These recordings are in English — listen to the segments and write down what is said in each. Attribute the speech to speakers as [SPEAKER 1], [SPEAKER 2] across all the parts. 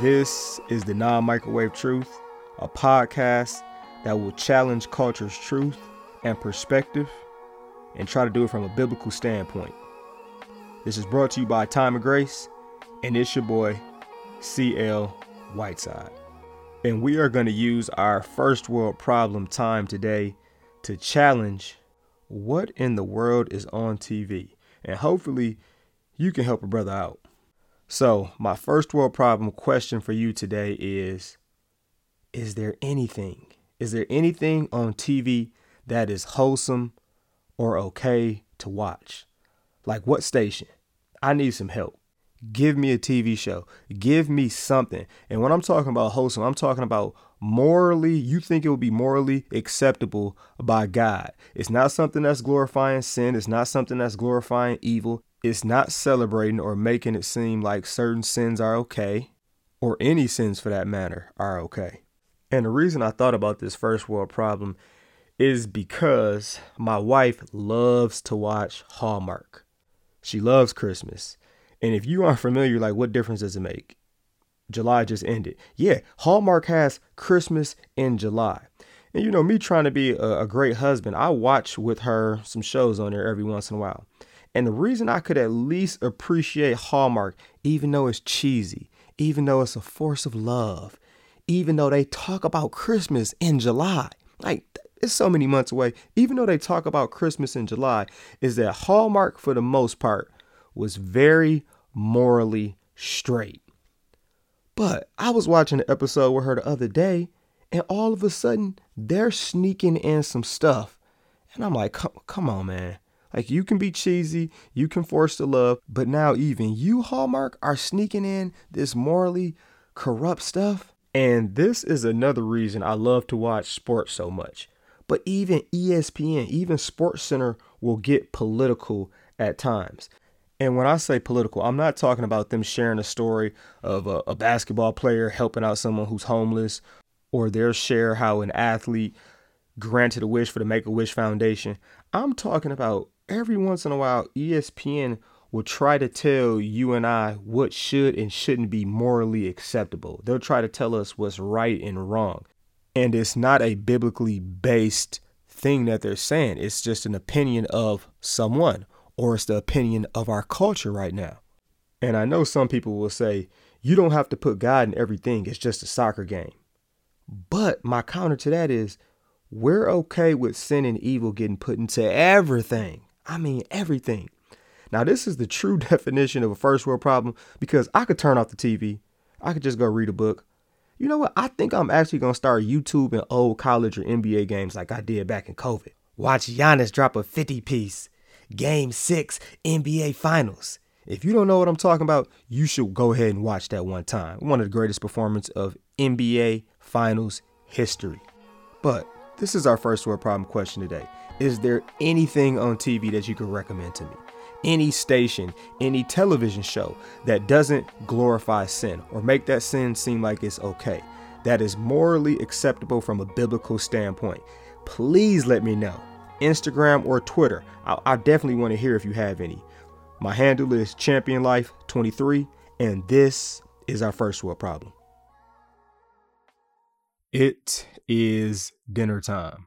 [SPEAKER 1] This is the Non Microwave Truth, a podcast that will challenge culture's truth and perspective and try to do it from a biblical standpoint. This is brought to you by Time of Grace, and it's your boy, CL Whiteside. And we are going to use our first world problem time today to challenge what in the world is on TV. And hopefully, you can help a brother out. So, my first world problem question for you today is Is there anything, is there anything on TV that is wholesome or okay to watch? Like what station? I need some help. Give me a TV show. Give me something. And when I'm talking about wholesome, I'm talking about morally, you think it would be morally acceptable by God. It's not something that's glorifying sin. It's not something that's glorifying evil. It's not celebrating or making it seem like certain sins are okay, or any sins for that matter are okay. And the reason I thought about this first world problem is because my wife loves to watch Hallmark. She loves Christmas. And if you aren't familiar, like what difference does it make? July just ended. Yeah, Hallmark has Christmas in July. And you know, me trying to be a, a, great husband, I watch with her some shows on there every once in a while. And the reason I could at least appreciate Hallmark, even though it's cheesy, even though it's a force of love, even though they talk about Christmas in July, like it's so many months away, even though they talk about Christmas in July, is that Hallmark, for the most part, was very morally straight. But I was watching an episode with her the other day, and all of a sudden they're sneaking in some stuff. And I'm like, come, come on, man. Like you can be cheesy, you can force the love, but now even you, Hallmark, are sneaking in this morally corrupt stuff. And this is another reason I love to watch sports so much. But even ESPN, even Sports Center will get political at times. And when I say political, I'm not talking about them sharing a story of a, a, basketball player helping out someone who's homeless or their share how an athlete granted a wish for the Make a Wish Foundation. I'm talking about every once in a while, ESPN will try to tell you and I what should and shouldn't be morally acceptable. They'll try to tell us what's right and wrong. And it's not a biblically based thing that they're saying, it's just an opinion of someone or it's the opinion of our culture right now. And I know some people will say, you don't have to put God in everything, it's just a soccer game. But my counter to that is, we're okay with sin and evil getting put into everything. I mean, everything. Now, this is the true definition of a first world problem because I could turn off the TV, I could just go read a book. You know what? I think I'm actually going to start YouTubing old college or NBA games like I did back in COVID. Watch Giannis drop a 50 piece Game 6 NBA Finals. If you don't know what I'm talking about, you should go ahead and watch that one time. One of the greatest performances of NBA Finals history. But this is our first world problem question today. Is there anything on TV that you could recommend to me? Any station, any television show that doesn't glorify sin or make that sin seem like it's okay, that is morally acceptable from a biblical standpoint? Please let me know. Instagram, or Twitter. I, I definitely want to hear if you have any. My handle is Champion Life 23, and this is our first world problem. It is dinner time.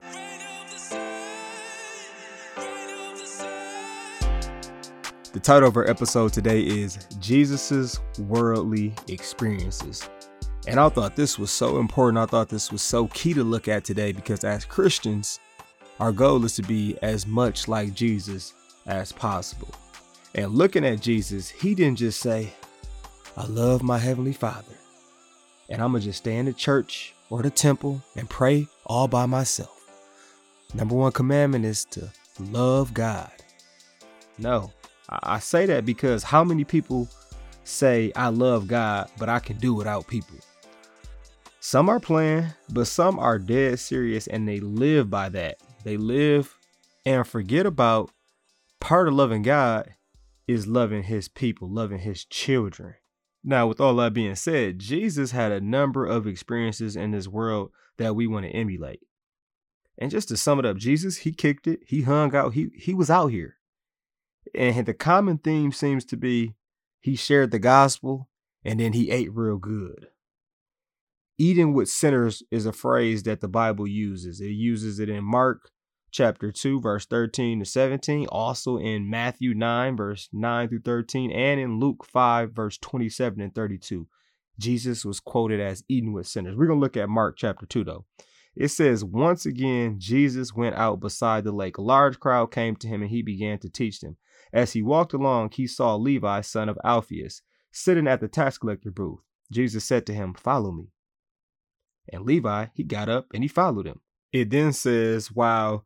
[SPEAKER 1] The title of our episode today is Jesus's Worldly Experiences. And I thought this was so important. I thought this was so key to look at today because as Christians, our goal is to be as much like Jesus as possible. And looking at Jesus, he didn't just say, I love my Heavenly Father, and I'm going to just stay in the church or the temple and pray all by myself. Number one commandment is to love God. No, I say that because how many people say, I love God, but I can do without people? Some are playing, but some are dead serious and they live by that. They live and forget about part of loving God is loving his people, loving his children. Now, with all that being said, Jesus had a number of experiences in this world that we want to emulate. And just to sum it up, Jesus, he kicked it, he hung out, he he was out here. And the common theme seems to be he shared the gospel and then he ate real good. Eating with sinners is a phrase that the Bible uses. It uses it in Mark chapter 2, verse 13 to 17, also in Matthew 9, verse 9 through 13, and in Luke 5, verse 27 and 32. Jesus was quoted as eating with sinners. We're going to look at Mark chapter 2, though. It says, Once again, Jesus went out beside the lake. A large crowd came to him, and he began to teach them. As he walked along, he saw Levi, son of Alphaeus, sitting at the tax collector booth. Jesus said to him, Follow me. And Levi, he got up and he followed him. It then says, While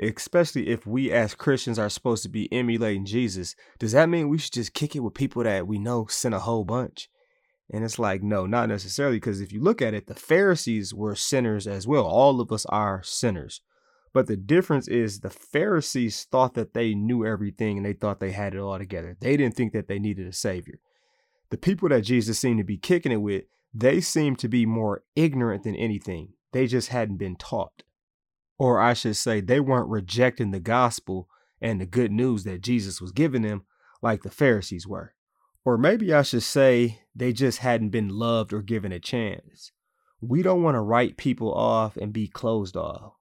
[SPEAKER 1] especially if we as Christians are supposed to be emulating Jesus, does that mean we should just kick it with people that we know sin a whole bunch? And it's like, no, not necessarily, because if you look at it, the Pharisees were sinners as well. All of us are sinners. But the difference is the Pharisees thought that they knew everything and they thought they had it all together. They didn't think that they needed a savior. The people that Jesus seemed to be kicking it with, they seemed to be more ignorant than anything. They just hadn't been taught or I should say, they weren't rejecting the gospel and the good news that Jesus was giving them like the Pharisees were. Or maybe I should say they just hadn't been loved or given a chance. We don't want to write people off and be closed off.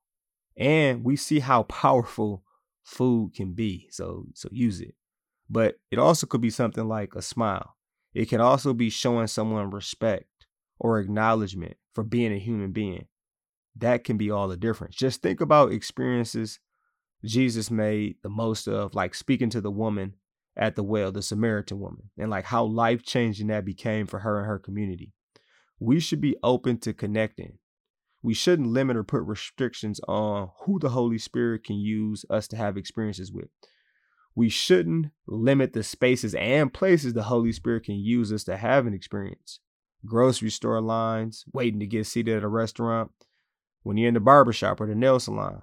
[SPEAKER 1] And we see how powerful food can be. So so use it. But it also could be something like a smile. It can also be showing someone respect or acknowledgement for being a human being that can be all the difference. Just think about experiences Jesus made the most of, like speaking to the woman at the well, the Samaritan woman, and like how life changing that became for her and her community. We should be open to connecting. We shouldn't limit or put restrictions on who the Holy Spirit can use us to have experiences with. We shouldn't limit the spaces and places the Holy Spirit can use us to have an experience. Grocery store lines, waiting to get seated at a restaurant, when you're in the barbershop or the nail salon.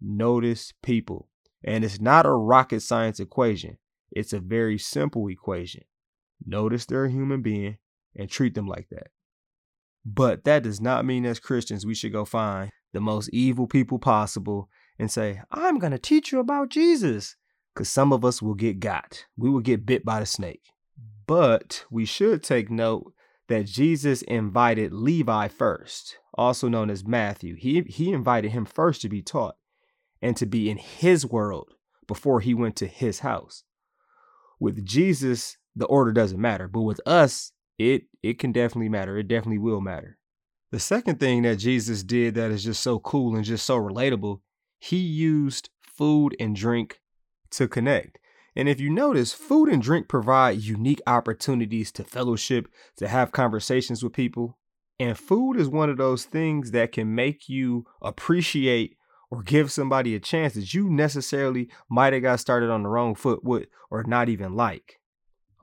[SPEAKER 1] Notice people. And it's not a rocket science equation, it's a very simple equation. Notice they're a human being and treat them like that. But that does not mean as Christians we should go find the most evil people possible and say, I'm going to teach you about Jesus. Because some of us will get got. We will get bit by the snake. But we should take note that Jesus invited Levi first, also known as Matthew. He, he invited him first to be taught and to be in his world before he went to his house. With Jesus, the order doesn't matter, but with us, it it can definitely matter. It definitely will matter. The second thing that Jesus did that is just so cool and just so relatable, he used food and drink to connect. And if you notice, food and drink provide unique opportunities to fellowship, to have conversations with people. And food is one of those things that can make you appreciate or give somebody a chance that you necessarily might have got started on the wrong foot with or not even like.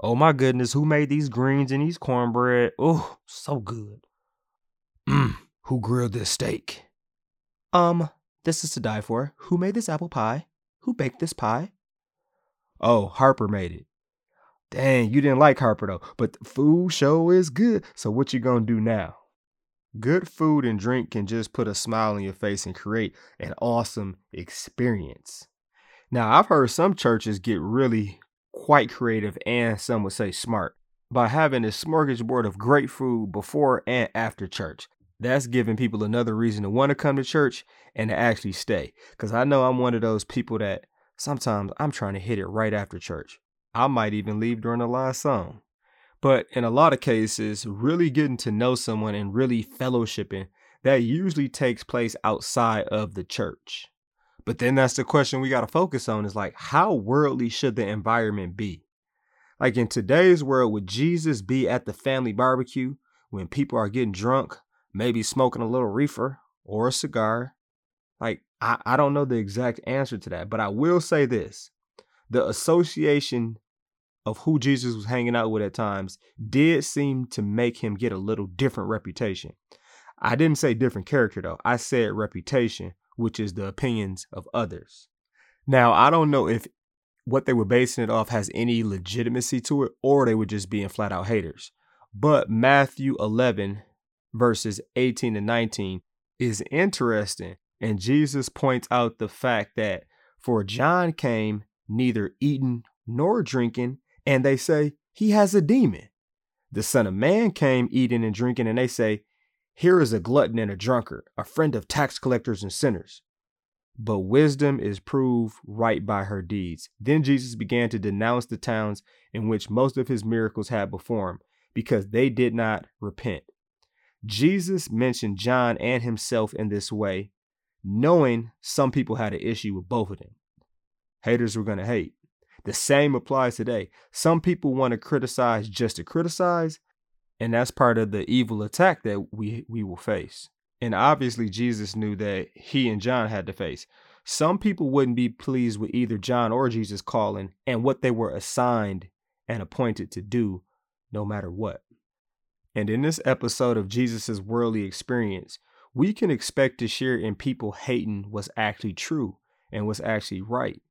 [SPEAKER 1] Oh my goodness, who made these greens and these cornbread? Oh, so good. Mmm, who grilled this steak? Um, this is to die for. Who made this apple pie? Who baked this pie? Oh, Harper made it. Dang, you didn't like Harper though, but the food show is good. So what you gonna do now? Good food and drink can just put a smile on your face and create an awesome experience. Now, I've heard some churches get really quite creative and some would say smart by having a smorgasbord of great food before and after church. That's giving people another reason to want to come to church and to actually stay. Because I know I'm one of those people that Sometimes I'm trying to hit it right after church. I might even leave during the last song. But in a lot of cases, really getting to know someone and really fellowshipping, that usually takes place outside of the church. But then that's the question we got to focus on is like, how worldly should the environment be? Like in today's world, would Jesus be at the family barbecue when people are getting drunk, maybe smoking a little reefer or a cigar, like, I, I don't know the exact answer to that, but I will say this the association of who Jesus was hanging out with at times did seem to make him get a little different reputation. I didn't say different character though. I said reputation, which is the opinions of others. Now, I don't know if what they were basing it off has any legitimacy to it or they were just being flat out haters. But Matthew 11, verses 18 and 19 is interesting. And Jesus points out the fact that for John came neither eating nor drinking, and they say he has a demon. The Son of Man came eating and drinking, and they say, Here is a glutton and a drunkard, a friend of tax collectors and sinners. But wisdom is proved right by her deeds. Then Jesus began to denounce the towns in which most of his miracles had performed, because they did not repent. Jesus mentioned John and himself in this way, knowing some people had an issue with both of them. Haters were going to hate. The same applies today. Some people want to criticize just to criticize, and that's part of the evil attack that we we will face. And obviously Jesus knew that he and John had to face. Some people wouldn't be pleased with either John or Jesus calling and what they were assigned and appointed to do no matter what. And in this episode of Jesus' worldly experience, we can expect to share in people hating what's actually true and what's actually right.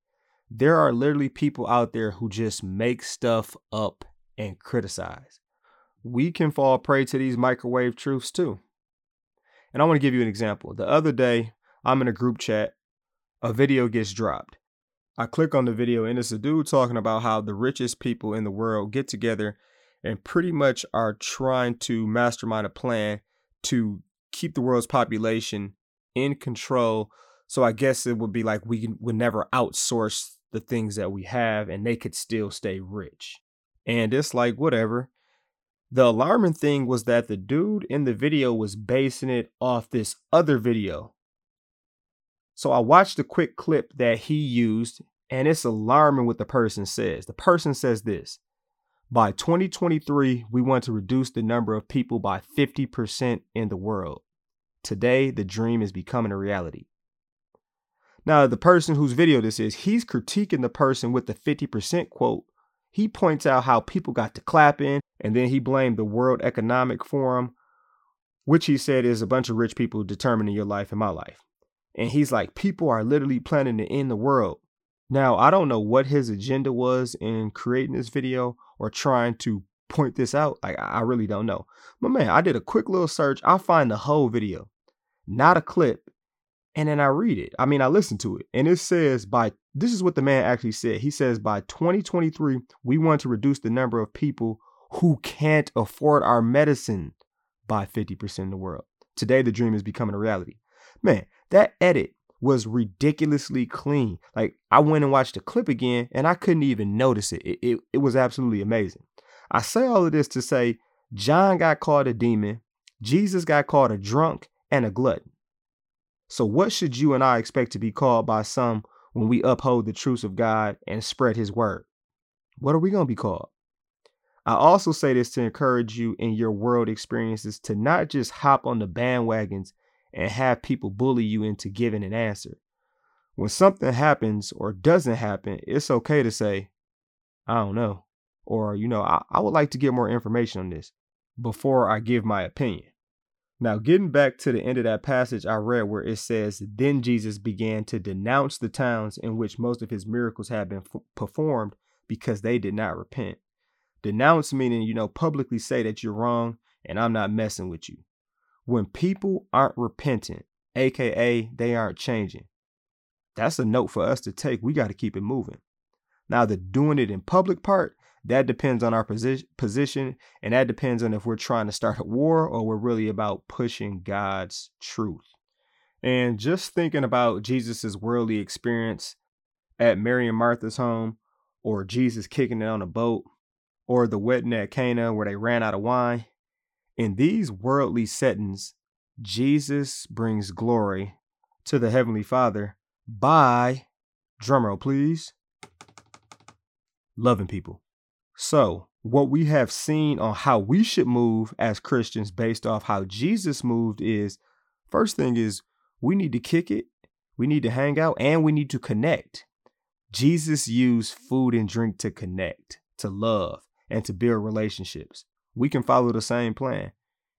[SPEAKER 1] There are literally people out there who just make stuff up and criticize. We can fall prey to these microwave truths too. And I want to give you an example. The other day, I'm in a group chat, a video gets dropped. I click on the video, and it's a dude talking about how the richest people in the world get together and pretty much are trying to mastermind a plan to keep the world's population in control. So I guess it would be like we would never outsource the things that we have and they could still stay rich. And it's like, whatever. The alarming thing was that the dude in the video was basing it off this other video. So I watched a quick clip that he used, and it's alarming what the person says. The person says this by 2023, we want to reduce the number of people by 50% in the world. Today, the dream is becoming a reality. Now, the person whose video this is, he's critiquing the person with the 50% quote. He points out how people got to clapping, and then he blamed the World Economic Forum, which he said is a bunch of rich people determining your life and my life. And he's like, people are literally planning to end the world. Now, I don't know what his agenda was in creating this video or trying to point this out. Like, I really don't know. But man, I did a quick little search. I find the whole video, not a clip. And then I read it. I mean, I listen to it. And it says by this is what the man actually said. He says by 2023, we want to reduce the number of people who can't afford our medicine by 50% in the world. Today, the dream is becoming a reality. Man, that edit was ridiculously clean. Like I went and watched the clip again and I couldn't even notice it. It, it, it was absolutely amazing. I say all of this to say John got called a demon, Jesus got called a drunk and a glutton. So what should you and I expect to be called by some when we uphold the truths of God and spread his word? What are we going to be called? I also say this to encourage you in your world experiences to not just hop on the bandwagons and have people bully you into giving an answer. When something happens or doesn't happen, it's okay to say, I don't know. Or, you know, I, I would like to get more information on this before I give my opinion. Now, getting back to the end of that passage I read where it says, Then Jesus began to denounce the towns in which most of his miracles had been f- performed because they did not repent. Denounce meaning, you know, publicly say that you're wrong and I'm not messing with you when people aren't repentant, aka they aren't changing. That's a note for us to take. We got to keep it moving. Now, the doing it in public part, that depends on our position, position, and that depends on if we're trying to start a war or we're really about pushing God's truth. And just thinking about Jesus's worldly experience at Mary and Martha's home, or Jesus kicking it on a boat, or the wedding at Cana where they ran out of wine, in these worldly settings, Jesus brings glory to the Heavenly Father by, drumroll please, loving people. So, what we have seen on how we should move as Christians based off how Jesus moved is first thing is we need to kick it, we need to hang out, and we need to connect. Jesus used food and drink to connect, to love, and to build relationships we can follow the same plan.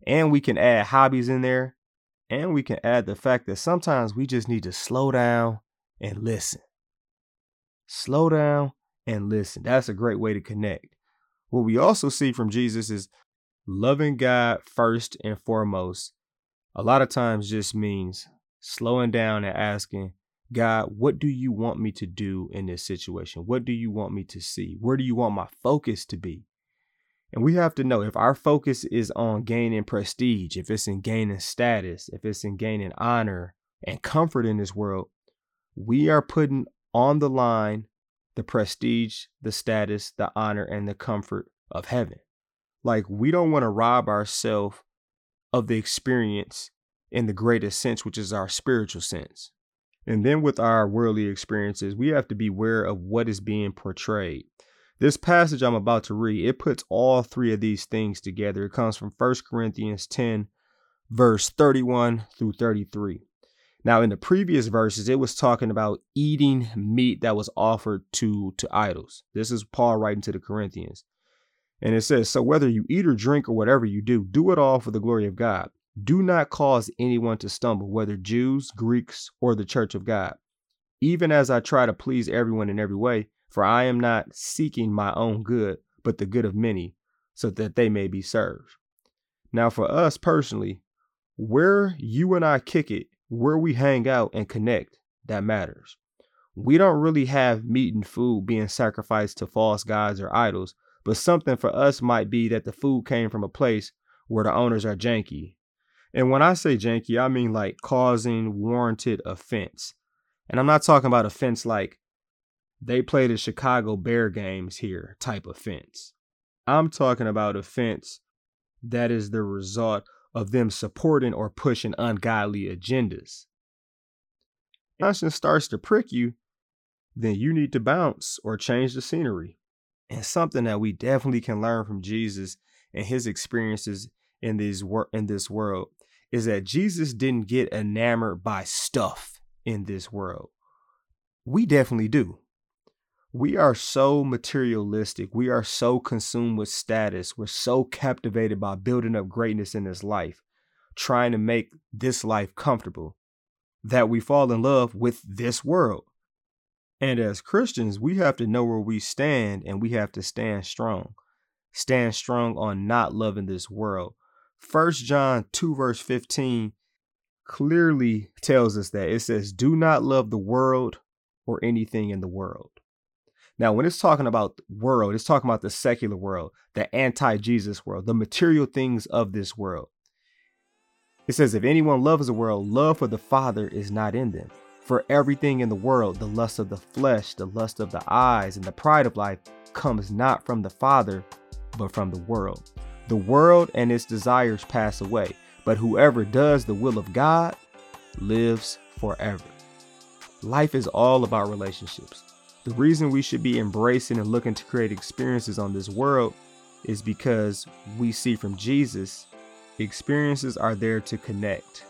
[SPEAKER 1] And we can add hobbies in there And we can add the fact that sometimes we just need to slow down and listen. Slow down and listen. That's a great way to connect. What we also see from Jesus is loving God first and foremost. A lot of times just means slowing down and asking, God, what do you want me to do in this situation? What do you want me to see? Where do you want my focus to be? And we have to know if our focus is on gaining prestige, if it's in gaining status, if it's in gaining honor and comfort in this world, we are putting on the line the prestige, the status, the honor, and the comfort of heaven. Like, we don't want to rob ourselves of the experience in the greatest sense, which is our spiritual sense. And then with our worldly experiences, we have to be aware of what is being portrayed. This passage I'm about to read, it puts all three of these things together. It comes from 1 Corinthians 10, verse 31 through 33. Now, in the previous verses, it was talking about eating meat that was offered to, to idols. This is Paul writing to the Corinthians. And it says, So whether you eat or drink or whatever you do, do it all for the glory of God. Do not cause anyone to stumble, whether Jews, Greeks, or the church of God. Even as I try to please everyone in every way, for I am not seeking my own good, but the good of many, so that they may be served. Now, for us personally, where you and I kick it where we hang out and connect that matters. We don't really have meat and food being sacrificed to false gods or idols, but something for us might be that the food came from a place where the owners are janky. And when I say janky, I mean like causing warranted offense. And I'm not talking about offense like they play the Chicago Bear games here type offense. I'm talking about offense that is the result of them supporting or pushing ungodly agendas. Conscience starts to prick you, then you need to bounce or change the scenery. And something that we definitely can learn from Jesus and his experiences in this wor- in this world is that Jesus didn't get enamored by stuff in this world. We definitely do we are so materialistic. We are so consumed with status. We're so captivated by building up greatness in this life, trying to make this life comfortable, that we fall in love with this world. And as Christians, we have to know where we stand and we have to stand strong. Stand strong on not loving this world. First John 2 verse 15 clearly tells us that it says, "Do not love the world or anything in the world." Now, when it's talking about world, it's talking about the secular world, the anti Jesus world, the material things of this world. It says, If anyone loves the world, love for the Father is not in them. For everything in the world, the lust of the flesh, the lust of the eyes, and the pride of life comes not from the Father, but from the world. The world and its desires pass away, but whoever does the will of God lives forever. Life is all about relationships. The reason we should be embracing and looking to create experiences on this world is because we see from Jesus, experiences are there to connect,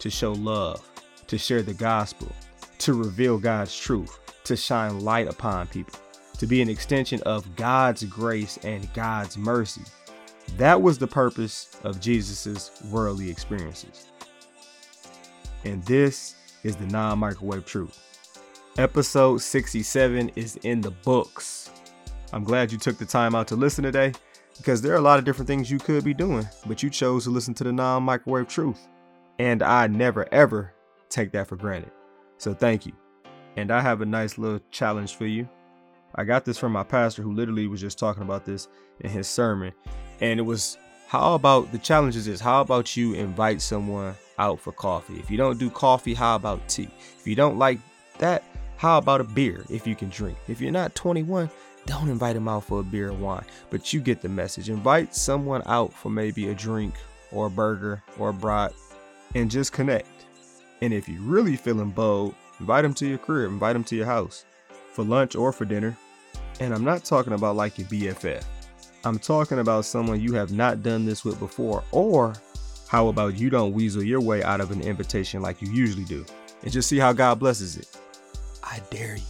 [SPEAKER 1] to show love, to share the gospel, to reveal God's truth, to shine light upon people, to be an extension of God's grace and God's mercy. That was the purpose of Jesus' worldly experiences. And this is the non microwave truth. Episode 67 is in the books. I'm glad you took the time out to listen today because there are a lot of different things you could be doing, but you chose to listen to the non microwave truth. And I never ever take that for granted. So thank you. And I have a nice little challenge for you. I got this from my pastor who literally was just talking about this in his sermon. And it was how about the challenges is how about you invite someone out for coffee? If you don't do coffee, how about tea? If you don't like that, how about a beer if you can drink? If you're not 21, don't invite them out for a beer or wine, but you get the message. Invite someone out for maybe a drink or a burger or a brat and just connect. And if you're really feeling bold, invite them to your crib, invite them to your house for lunch or for dinner. And I'm not talking about like your BFF. I'm talking about someone you have not done this with before, or how about you don't weasel your way out of an invitation like you usually do, and just see how God blesses it. I dare you.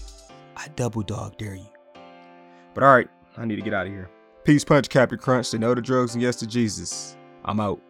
[SPEAKER 1] I double dog dare you. But all right, I need to get out of here. Peace, punch, Captain Crunch. They know the drugs and yes to Jesus. I'm out.